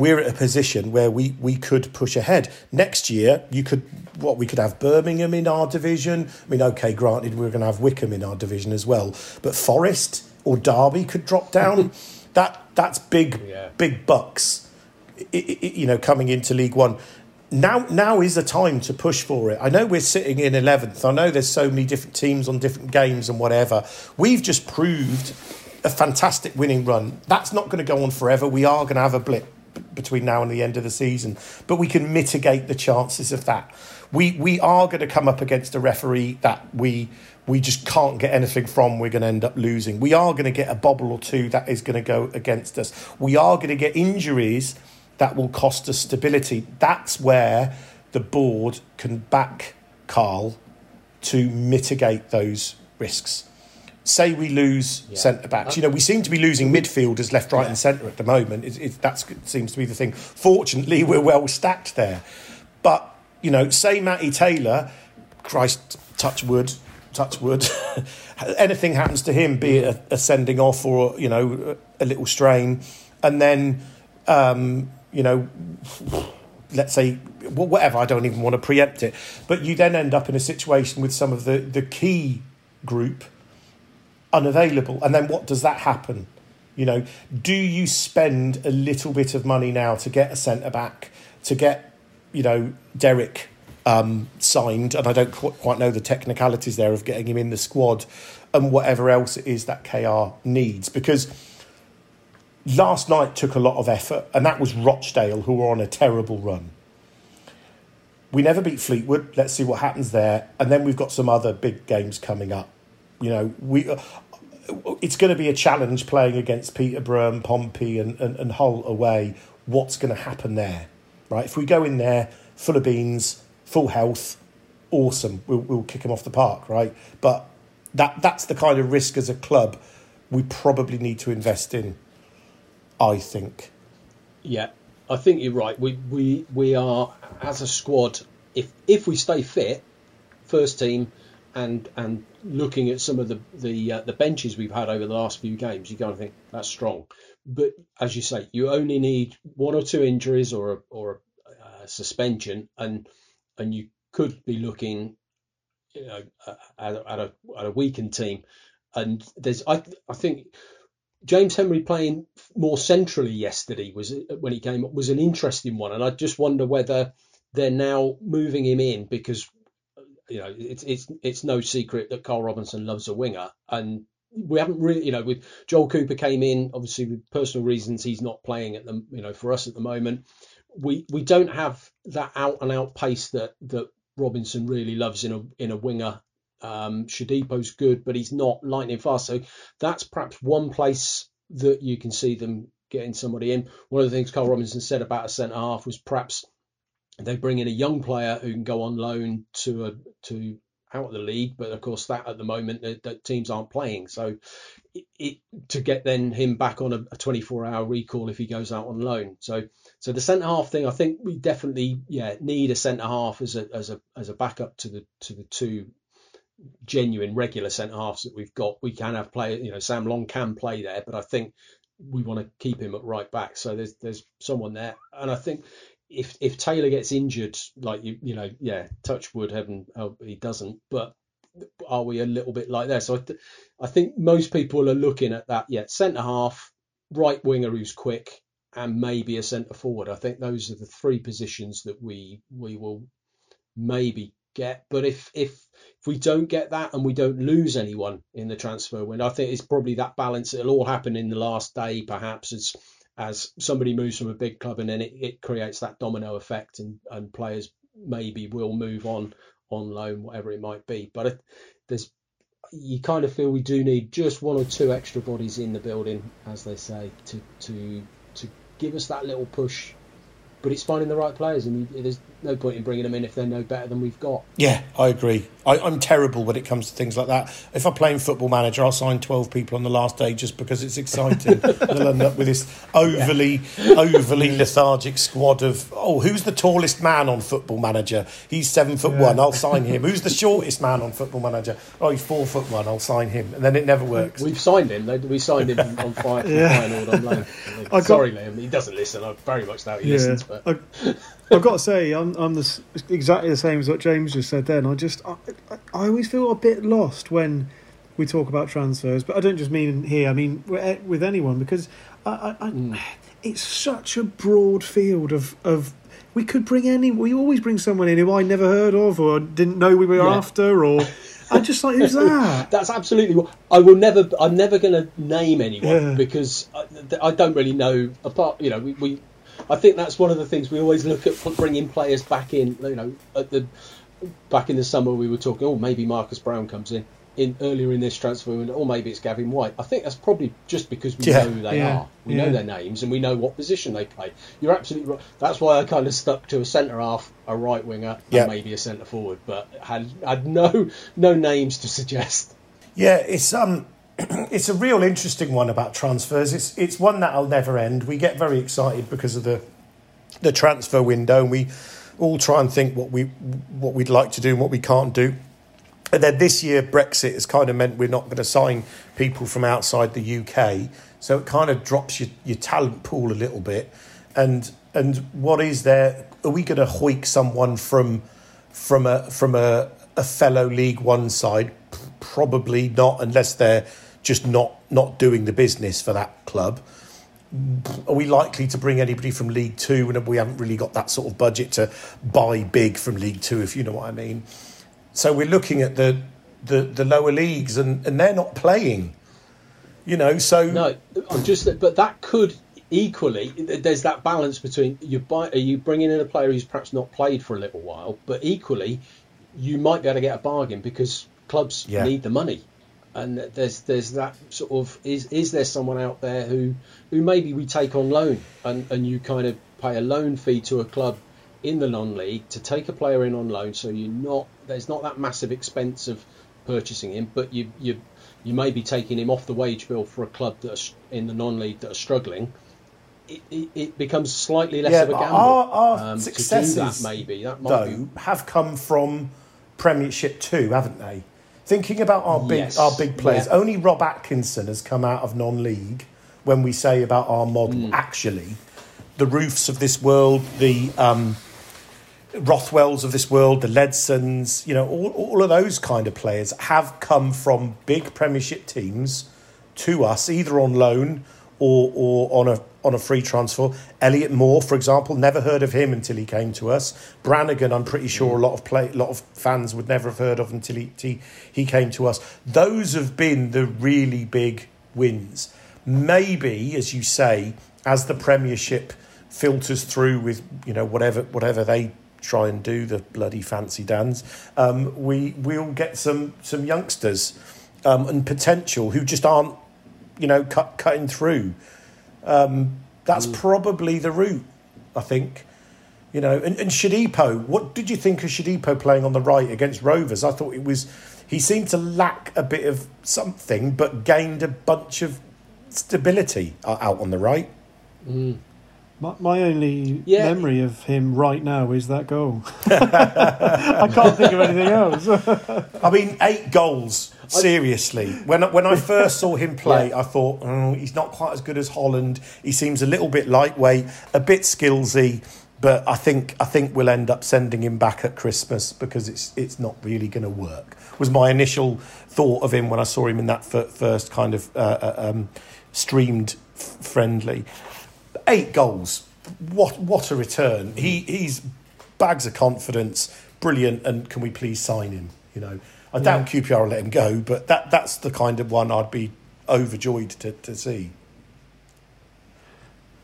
S3: we're at a position where we, we could push ahead. Next year, you could what we could have Birmingham in our division. I mean, okay, granted, we're going to have Wycombe in our division as well, but Forest or Derby could drop down. that that's big
S1: Yeah.
S3: big bucks, i- i- i- you know, coming into League One. Now now is the time to push for it. I know we're sitting in eleventh. I know there's so many different teams on different games and whatever. We've just proved a fantastic winning run. That's not going to go on forever. We are going to have a blip between now and the end of the season, but we can mitigate the chances of that. We we are going to come up against a referee that we we just can't get anything from. We're going to end up losing. We are going to get a bobble or two that is going to go against us. We are going to get injuries that will cost us stability. That's where the board can back Karl to mitigate those risks. Say we lose
S1: Yeah.
S3: centre backs. You know, we seem to be losing midfielders left, right,
S1: Yeah.
S3: and centre at the moment. It, it, that seems to be the thing. Fortunately, we're well stacked there. But, you know, say Matty Taylor, Christ, touch wood, touch wood, anything happens to him, be it a, a sending off or, you know, a, little strain, and then, um, you know, let's say wh- whatever i don't even want to preempt it but you then end up in a situation with some of the, the key group unavailable and then what does that happen you know do you spend a little bit of money now to get a centre back to get you know derek um, signed and i don't qu- quite know the technicalities there of getting him in the squad and whatever else it is that kr needs because last night took a lot of effort, and that was Rochdale, who were on a terrible run. We never beat Fleetwood. Let's see what happens there, and then we've got some other big games coming up. You know, we uh, it's going to be a challenge playing against Peterborough and Pompey and, and, and Hull away. What's going to happen there, right? If we go in there full of beans, full health, awesome. We'll, we'll kick them off the park, right? But that that's the kind of risk as a club we probably need to invest in. I think.
S1: Yeah, I think you're right. We we we are as a squad. If if we stay fit, first team, and and looking at some of the the uh, the benches we've had over the last few games, you kind of think that's strong. But as you say, you only need one or two injuries or a, or a, uh, suspension, and and you could be looking, you know, at, at, a, at a weakened team. And there's I I think James Henry playing more centrally yesterday was when he came up was an interesting one, and I just wonder whether they're now moving him in because you know it's it's it's no secret that Karl Robinson loves a winger, and we haven't really you know with Joel Cooper came in obviously with personal reasons he's not playing at the you know for us at the moment. We we don't have that out and out pace that that Robinson really loves in a in a winger um, Shodipo's good, but he's not lightning fast. So that's perhaps one place that you can see them getting somebody in. One of the things Karl Robinson said about a centre half was perhaps they bring in a young player who can go on loan to a to out of the league, but of course that at the moment the teams aren't playing. So it, it, to get then him back on a, a 24 hour recall if he goes out on loan. So so the centre half thing, I think we definitely yeah need a centre half as a as a as a backup to the to the two genuine regular centre halves that we've got. We can have play, you know, Sam Long can play there, but I think we want to keep him at right back. So there's there's someone there, and I think if if Taylor gets injured, like you you know, yeah, touch wood, heaven oh, he doesn't. But are we a little bit like there? So I, th- I think most people are looking at that. Yeah, centre half, right winger who's quick, and maybe a centre forward. I think those are the three positions that we we will maybe get. But if if if we don't get that and we don't lose anyone in the transfer window, I think it's probably that balance. It'll all happen in the last day, perhaps, as as somebody moves from a big club and then it, it creates that domino effect and, and players maybe will move on on loan, whatever it might be. But there's you kind of feel we do need just one or two extra bodies in the building, as they say, to to to give us that little push. But it's finding the right players, and there's no point in bringing them in if they're no better than we've got.
S3: Yeah, I agree. I, am terrible when it comes to things like that. If I play in Football Manager, I'll sign 12 people on the last day just because it's exciting. They'll end up with this overly, yeah. overly lethargic squad of, oh, who's the tallest man on Football Manager? He's seven foot yeah. one, I'll sign him. Who's the shortest man on Football Manager? Oh, he's four foot one, I'll sign him. And then it never works.
S1: We've signed him. We signed him on fire, yeah. on loan. Sorry, Liam, he doesn't listen. I very much doubt he yeah. listens. But. I,
S2: I've got to say, I'm, I'm the, exactly the same as what James just said then. I just, I, I always feel a bit lost when we talk about transfers, but I don't just mean here, I mean with anyone, because I, I, mm. it's such a broad field of, of we could bring any, we always bring someone in who I never heard of or didn't know we were yeah. after or. I just like who's that?
S1: That's absolutely. I will never. I'm never going to name anyone yeah. because I, I, don't really know. Apart, you know, we, we I think that's one of the things we always look at bringing players back in. You know, at the back in the summer we were talking. Oh, maybe Marcus Browne comes in in earlier in this transfer window, or maybe it's Gavin Whyte. I think that's probably just because we yeah, know who they yeah, are. We yeah. know their names and we know what position they play. You're absolutely right. That's why I kind of stuck to a centre half, a right winger, and maybe a centre forward, but had had no no names to suggest.
S3: Yeah, it's um it's a real interesting one about transfers. It's it's one that'll never end. We get very excited because of the the transfer window, and we all try and think what we what we'd like to do and what we can't do. And then this year, Brexit has kind of meant we're not going to sign people from outside the UK, so it kind of drops your, your talent pool a little bit. And and what is there? Are we going to hoik someone from from a from a, a fellow League One side? Probably not, unless they're just not not doing the business for that club. Are we likely to bring anybody from League Two when we haven't really got that sort of budget to buy big from League Two, if you know what I mean? So we're looking at the the, the lower leagues, and, and they're not playing. You know, so
S1: no, I'm just but that could equally there's that balance between you buy are you bringing in a player who's perhaps not played for a little while, but equally you might be able to get a bargain because clubs yeah. need the money and there's there's that sort of is is there someone out there who who maybe we take on loan and and you kind of pay a loan fee to a club in the non-league to take a player in on loan so you're not there's not that massive expense of purchasing him but you you you may be taking him off the wage bill for a club that's in the non-league that are struggling. It, it, it becomes slightly less
S3: yeah,
S1: of a gamble
S3: our, our um, successes
S1: that maybe. That might
S3: though, be... have come from Premiership 2 haven't they Thinking about our big yes. our big players, yeah. only Rob Atkinson has come out of non-league. When we say about our model, mm. actually, the Roofs of this world, the um, Rothwells of this world, the Ledsons, you know, all, all of those kind of players have come from big Premiership teams to us, either on loan or or on a on a free transfer. Elliot Moore, for example, never heard of him until he came to us. Brannagan, I'm pretty sure a lot of play, a lot of fans would never have heard of until he, he he came to us. Those have been the really big wins. Maybe, as you say, as the Premiership filters through with you know whatever whatever they try and do the bloody fancy dans, um, we we'll get some some youngsters um, and potential who just aren't you know, cut, cutting through. Um, that's mm. probably the route, I think. You know, and, and Shodipo, what did you think of Shodipo playing on the right against Rovers? I thought it was, he seemed to lack a bit of something, but gained a bunch of stability uh, out on the right.
S1: Mm.
S2: My, my only yeah. memory of him right now is that goal. I can't think of anything else.
S3: I mean, eight goals. Seriously, when when I first saw him play, yeah. I thought oh, he's not quite as good as Holland. He seems a little bit lightweight, a bit skillsy, but I think I think we'll end up sending him back at Christmas because it's it's not really going to work. Was my initial thought of him when I saw him in that first kind of uh, uh, um, streamed friendly. Eight goals, what what a return! He hmm. he's bags of confidence, brilliant, and can we please sign him? You know, I yeah. doubt QPR will let him go, but that that's the kind of one I'd be overjoyed to, to see.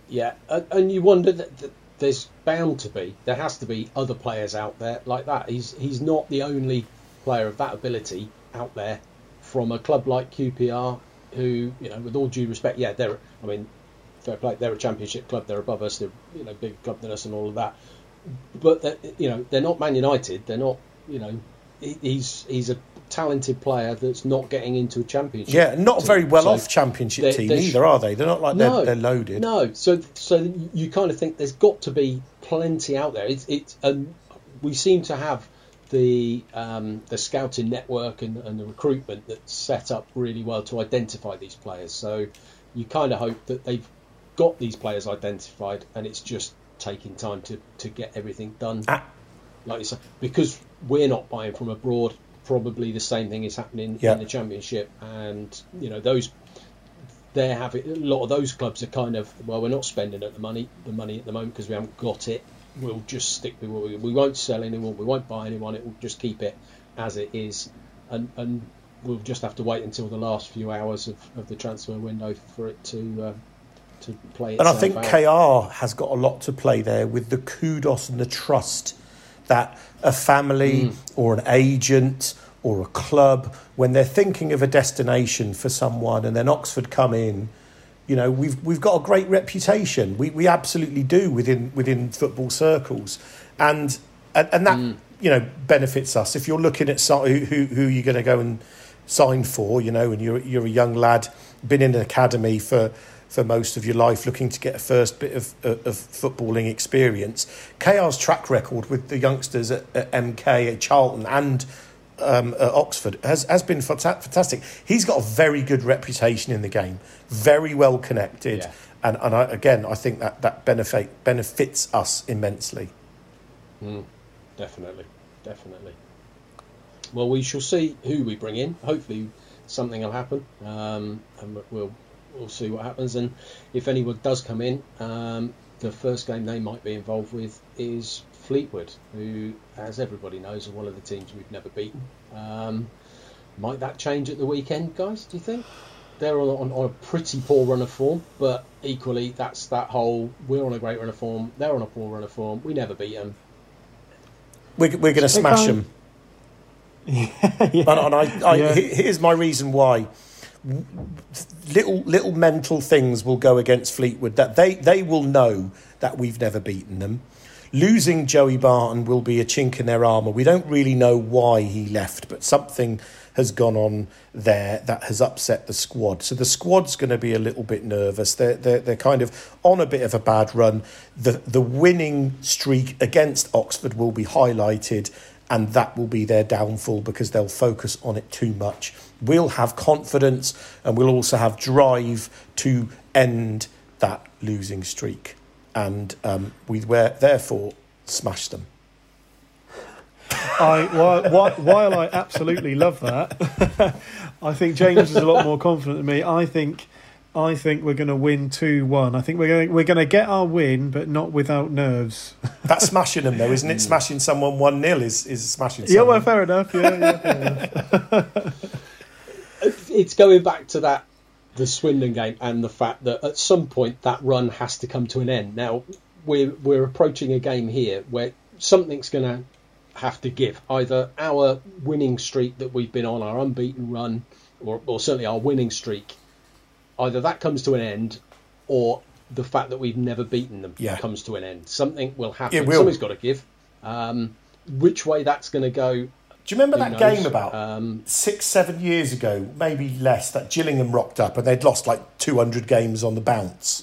S1: Yeah, and you wonder that, that there's bound to be, there has to be other players out there like that. He's he's not the only player of that ability out there from a club like QPR, who you know, with all due respect, yeah, they're I mean, fair play, they're a championship club, they're above us, they're you know big club than us and all of that, but you know they're not Man United, they're not you know he's he's a talented player that's not getting into a championship.
S3: Yeah, not team. very well so off championship team either, are they? They're not like no, they're, they're, loaded.
S1: No, so so you kind of think there's got to be plenty out there. It's it's and we seem to have the um, the scouting network and, and, the recruitment that's set up really well to identify these players. So you kind of hope that they've got these players identified, and it's just taking time to, to get everything done. Ah. Like you say, because we're not buying from abroad, probably the same thing is happening in the championship, and you know those they're having a lot of those clubs are kind of well, we're not spending at the money the money at the moment because we haven't got it. We'll just stick with what we, we won't sell anyone, we won't buy anyone. It will just keep it as it is, and and we'll just have to wait until the last few hours of, of the transfer window for it to. Uh, to play
S3: and I think
S1: out.
S3: KR has got a lot to play there with the kudos and the trust that a family mm. or an agent or a club, when they're thinking of a destination for someone and then Oxford come in, you know, we've, we've got a great reputation. We, we absolutely do within, within football circles. And, and, and that, mm. you know, benefits us. If you're looking at who, who, who you're going to go and sign for, you know, and you're, you're a young lad, been in an academy for for most of your life looking to get a first bit of, of, footballing experience. KR's track record with the youngsters at, at MK, at Charlton, and um, at Oxford has, has been fantastic. He's got a very good reputation in the game, very well connected. Yeah. And, and I, again, I think that, that benefit, benefits us immensely.
S1: Mm, definitely, definitely. Well, we shall see who we bring in. Hopefully, something will happen, um, and we'll we'll see what happens. And if anyone does come in, um, the first game they might be involved with is Fleetwood, who, as everybody knows, are one of the teams we've never beaten. Um, might that change at the weekend, guys? Do you think? They're on, on, on, a pretty poor run of form, but equally, that's that whole we're on a great run of form, they're on a poor run of form, we never beat them.
S3: We're, we're going to smash them. yeah. And, and I, I, yeah. here's my reason why little little mental things will go against Fleetwood that they they will know that we've never beaten them. Losing Joey Barton will be a chink in their armour. We don't really know why he left, but something has gone on there that has upset the squad. So the squad's going to be a little bit nervous. They're, they're, they're kind of on a bit of a bad run. The, the winning streak against Oxford will be highlighted, and that will be their downfall because they'll focus on it too much. We'll have confidence and we'll also have drive to end that losing streak. And um, we therefore smash them.
S2: I while, while I absolutely love that, I think James is a lot more confident than me. I think I think we're going to win two one. I think we're going to, we're going to get our win, but not without nerves.
S3: That's smashing them, though, isn't it? smashing someone one 0 is is smashing.
S2: Someone. Yeah, well, fair enough. Yeah, yeah fair enough.
S1: it's going back to that the Swindon game and the fact that at some point that run has to come to an end. Now we're we're approaching a game here where something's going to have to give. Either our winning streak that we've been on, our unbeaten run, or, or certainly our winning streak, either that comes to an end, or the fact that we've never beaten them
S3: Yeah.
S1: comes to an end. Something will happen.
S3: It will.
S1: Something's got to give. Um, which way that's going to go?
S3: Do you remember
S1: who
S3: that
S1: knows?
S3: game about
S1: Um,
S3: six, seven years ago, maybe less, that Gillingham rocked up and they'd lost like 200 games on the bounce.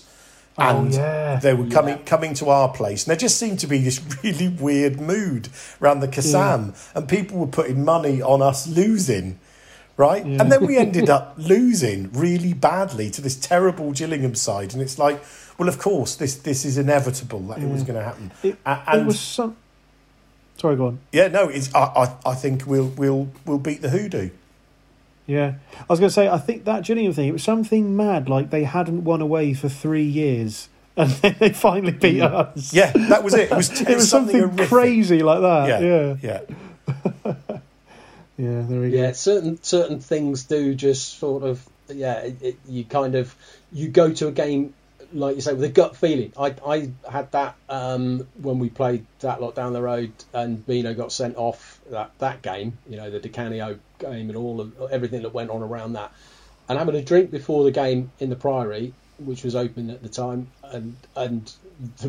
S3: And
S2: Oh, yeah.
S3: they were coming
S1: Yeah.
S3: coming to our place. And there just seemed to be this really weird mood around the Kassam. And people were putting money on us losing, right? And then we ended up losing really badly to this terrible Gillingham side. And it's like, well, of course, this, this is inevitable that it was going to happen.
S2: It,
S3: A-
S2: it was some. Sorry, go on.
S3: yeah, no, it's, I, I, I think we'll, we'll, we'll beat the hoodoo.
S2: Yeah, I was going to say. I think that Gillingham thing. It was something mad. Like they hadn't won away for three years, and then they finally beat us.
S3: Yeah, that was it. It was,
S2: it was something,
S3: horrific.
S2: crazy like that.
S3: Yeah,
S2: Yeah,
S3: yeah.
S2: yeah. there we go.
S1: yeah, certain certain things do just sort of yeah. It, it, you kind of you go to a game like you say with a gut feeling. I I had that um, when we played that lot down the road and Beano got sent off that that game. You know the Di Canio game and all of everything that went on around that. And having a drink before the game in the Priory, which was open at the time, and and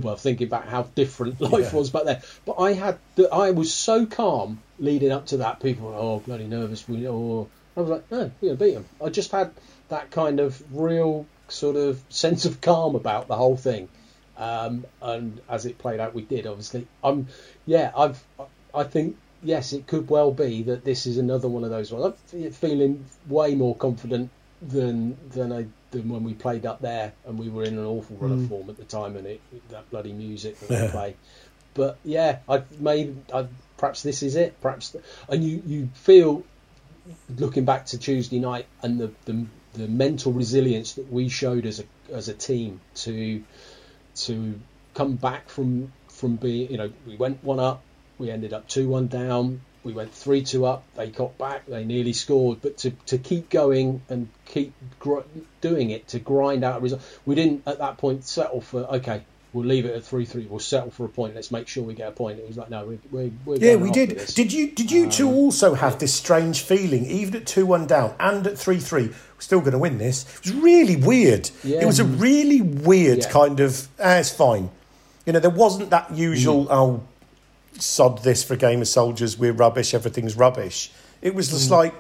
S1: well thinking back how different life
S3: Yeah.
S1: was back there. But I had the, I was so calm leading up to that. People were oh bloody nervous. We or I was like no, we're gonna beat them. I just had that kind of real sort of sense of calm about the whole thing. Um, and as it played out, we did obviously. Um, yeah, I've I think yes, it could well be that this is another one of those ones. I'm feeling way more confident than than I than when we played up there and we were in an awful run of form at the time and it that bloody music that we play. But yeah, I maybe I, perhaps this is it. Perhaps and you you feel looking back to Tuesday night and the, the the mental resilience that we showed as a as a team to to come back from from being you know we went one up we ended up two one down we went three two up they got back they nearly scored. But to, to keep going and keep gr- doing it to grind out a result we didn't at that point settle for okay we'll leave it at three three we'll settle for a point let's make sure we get a point it was like no we're, we're, we're
S3: Yeah, we did. Did you? Did you two also have this strange feeling, even at two one down and at three three, we're still going to win this? It was really weird.
S1: Yeah.
S3: It was a really weird
S1: Yeah.
S3: kind of. Ah, it's fine. You know, there wasn't that usual.
S1: Mm.
S3: Oh, sod this for a game of soldiers. We're rubbish. Everything's rubbish. It was
S1: Mm.
S3: just like,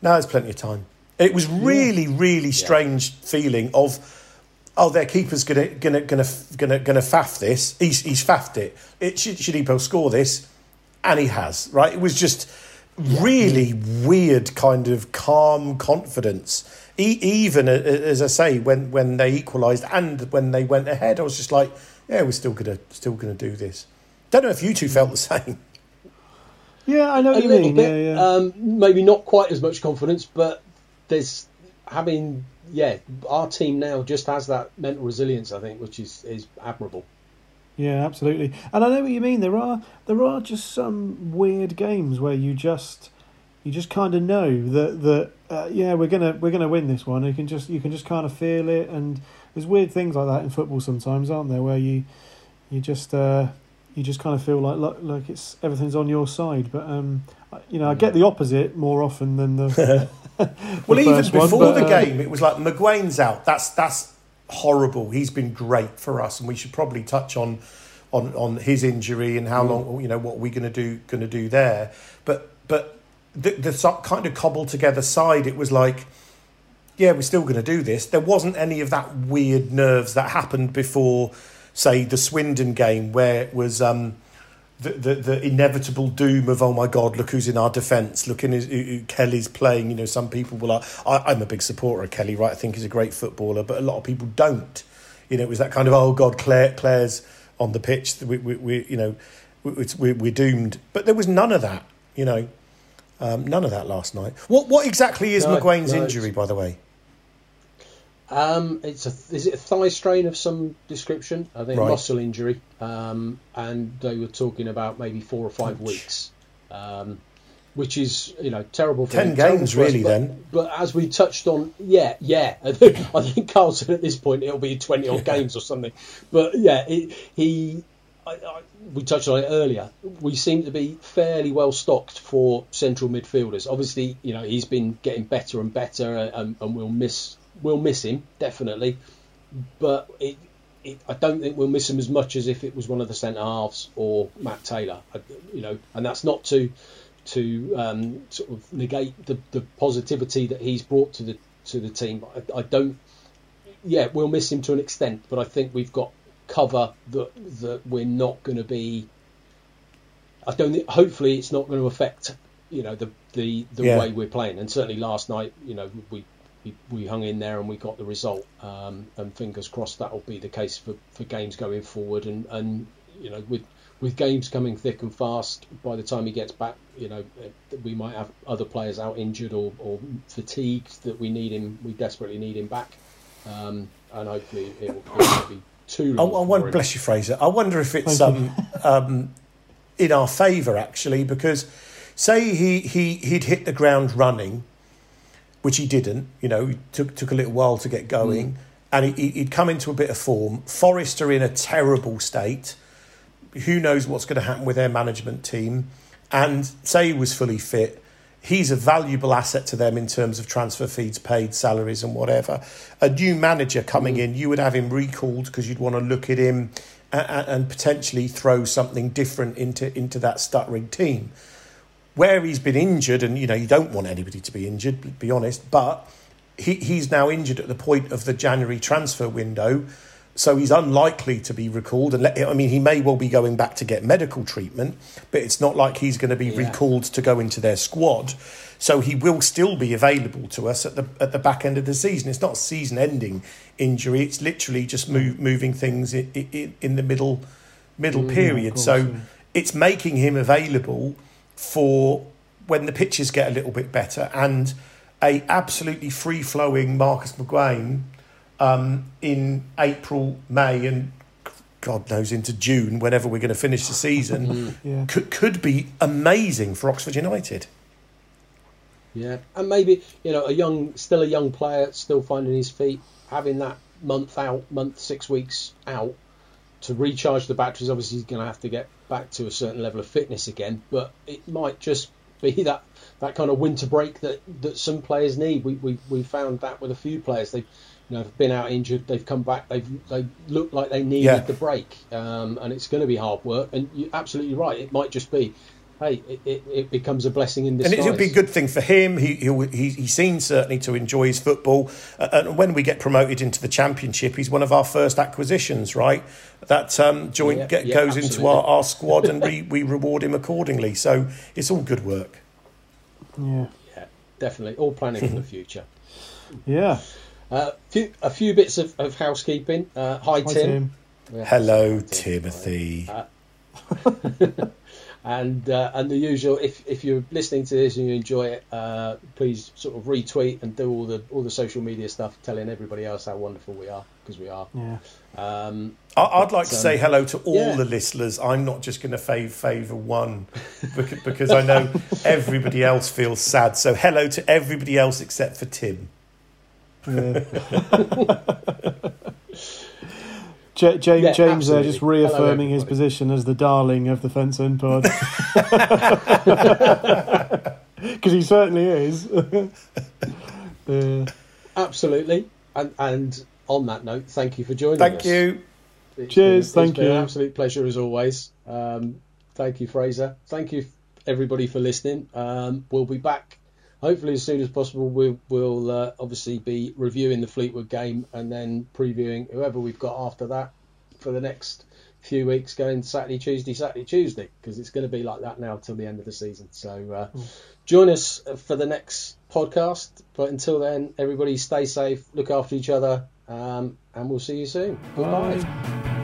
S3: no, there's plenty of time. It was really, really strange feeling of oh, their keeper's gonna gonna gonna gonna gonna faff this. He's he's faffed it. It should should he score this, and he has. Right. It was just really weird, kind of calm confidence. E- even a- a- as I say, when when they equalised and when they went ahead, I was just like, yeah, we're still gonna still gonna do this. Don't know if you two felt the same.
S2: Yeah, I know
S1: a
S2: what you
S1: little
S2: mean.
S1: bit.
S2: Yeah, yeah.
S1: Um, maybe not quite as much confidence, but there's having yeah, our team now just has that mental resilience. I think, which is is admirable.
S2: Yeah, absolutely. And I know what you mean. There are there are just some weird games where you just you just kind of know that that uh, yeah we're gonna we're gonna win this one. You can just you can just kind of feel it. And there's weird things like that in football sometimes, aren't there? Where you you just uh, you just kind of feel like look, like it's everything's on your side. But um, I- you know, I get the opposite more often than the.
S3: Well,
S2: the
S3: even
S2: first one,
S3: before
S2: but,
S3: the
S2: uh,
S3: game, it was like McGuane's out. That's that's horrible. He's been great for us, and we should probably touch on on on his injury and
S2: Mm.
S3: how long you know what we're going to do going to do there. But but the the kind of cobbled together side, it was like. Yeah, we're still going to do this. There wasn't any of that weird nerves that happened before, say, the Swindon game, where it was um, the, the the inevitable doom of oh my god, look who's in our defence, look in who, who Kelly's playing. You know, some people were like, I, I'm a big supporter of Kelly, right? I think he's a great footballer, but a lot of people don't. You know, it was that kind of oh god, Claire Claire's on the pitch. We, we, we you know, we, we're doomed. But there was none of that. You know, um, none of that last night. What what exactly is
S1: No,
S3: McGuane's
S1: no,
S3: injury, by the way?
S1: Um, it's a is it a thigh strain of some description? I think
S3: Right.
S1: muscle injury. Um, and they were talking about maybe four or five
S3: Ouch.
S1: weeks. Um, which is you know terrible for
S3: Ten games,
S1: for us,
S3: really,
S1: but-
S3: then.
S1: But as we touched on, yeah, yeah, I think, I think Karl said at this point it'll be twenty odd games or something. But yeah, it, he, I, I, we touched on it earlier. We seem to be fairly well stocked for central midfielders. Obviously, you know he's been getting better and better, and, and we'll miss we'll miss him definitely. But it, it, I don't think we'll miss him as much as if it was one of the centre halves or Matt Taylor. I, you know, and that's not to to um, sort of negate the, the positivity that he's brought to the to the team. I, I don't. Yeah, we'll miss him to an extent, but I think we've got cover that that we're not going to be. I don't. Think, hopefully, it's not going to affect you know the the, the yeah. way we're playing. And certainly last night, you know, we we, we hung in there and we got the result. Um, and fingers crossed that'll be the case for, for games going forward. And, and you know, with with games coming thick and fast, by the time he gets back, you know, we might have other players out injured or, or fatigued that we need him. We desperately need him back. Um, and hopefully it will, it won't be too long.
S3: I, I wonder, bless you, Fraser. I wonder if it's um, um, in our favour actually, because say he, he he'd hit the ground running which he didn't. You know, he took took a little while to get going, mm. and he, he'd come into a bit of form. Forest are in a terrible state. Who knows what's going to happen with their management team? And say he was fully fit, he's a valuable asset to them in terms of transfer fees, paid salaries, and whatever. A new manager coming mm. in, you would have him recalled because you'd want to look at him and, and potentially throw something different into into that stuttering team where he's been injured, and you know you don't want anybody to be injured, be honest, but he, he's now injured at the point of the January transfer window, so he's unlikely to be recalled. And let, I mean, he may well be going back to get medical treatment, but it's not like he's going to be yeah. recalled to go into their squad. So he will still be available to us at the at the back end of the season. It's not a season-ending injury; it's literally just move, moving things in, in, in the middle middle mm, period. Course, so yeah. it's making him available for when the pitches get a little bit better and a absolutely free flowing Marcus McGuane um, in April, May, and God knows into June, whenever we're going to finish the season, yeah. could could be amazing for Oxford United.
S1: Yeah, and maybe you know a young, still a young player, still finding his feet, having that month out, month six weeks out to recharge the batteries. Obviously, he's going to have to get back to a certain level of fitness again. But it might just be that that kind of winter break that, that some players need. We we we found that with a few players. They you know have been out injured. They've come back. They've they look like they needed yeah. the break. Um, and it's going to be hard work. And you're absolutely right. It might just be hey, it, it, it, becomes a blessing in disguise.
S3: And it'll be a good thing for him. He, he, he seems certainly to enjoy his football. Uh, and when we get promoted into the championship, he's one of our first acquisitions, right? That um, joint yeah, get, yeah, goes absolutely. into our, our squad and we, we reward him accordingly. So it's all good work.
S2: Yeah.
S1: Yeah, definitely. All planning for the future.
S2: Yeah.
S1: Uh, few, a few bits of, of housekeeping. Uh, hi, hi, Tim.
S3: Tim. Hello, Timothy. Uh,
S1: and uh, and the usual. If if you're listening to this and you enjoy it, uh, please sort of retweet and do all the all the social media stuff, telling everybody else how wonderful we are because we are.
S2: Yeah.
S1: Um,
S3: I'd like to um, say hello to all yeah. the listeners. I'm not just going to fav- favour one because, because I know everybody else feels sad. So hello to everybody else except for Tim. Yeah.
S2: J- James, yeah, James uh, just reaffirming Hello, his position as the darling of the Fence End pod. Because he certainly is.
S1: uh, Absolutely. And, and on that note, thank you for joining
S3: thank us. Thank you.
S2: It's Cheers.
S1: Been,
S2: thank you.
S1: an absolute pleasure as always. Um, thank you, Fraser. Thank you, everybody, for listening. Um, we'll be back hopefully as soon as possible. We'll, we'll uh, obviously be reviewing the Fleetwood game and then previewing whoever we've got after that for the next few weeks, going Saturday, Tuesday, Saturday, Tuesday, because it's going to be like that now till the end of the season. So uh, mm. join us for the next podcast. But until then, everybody stay safe, look after each other, um, and we'll see you soon. Goodbye. Bye.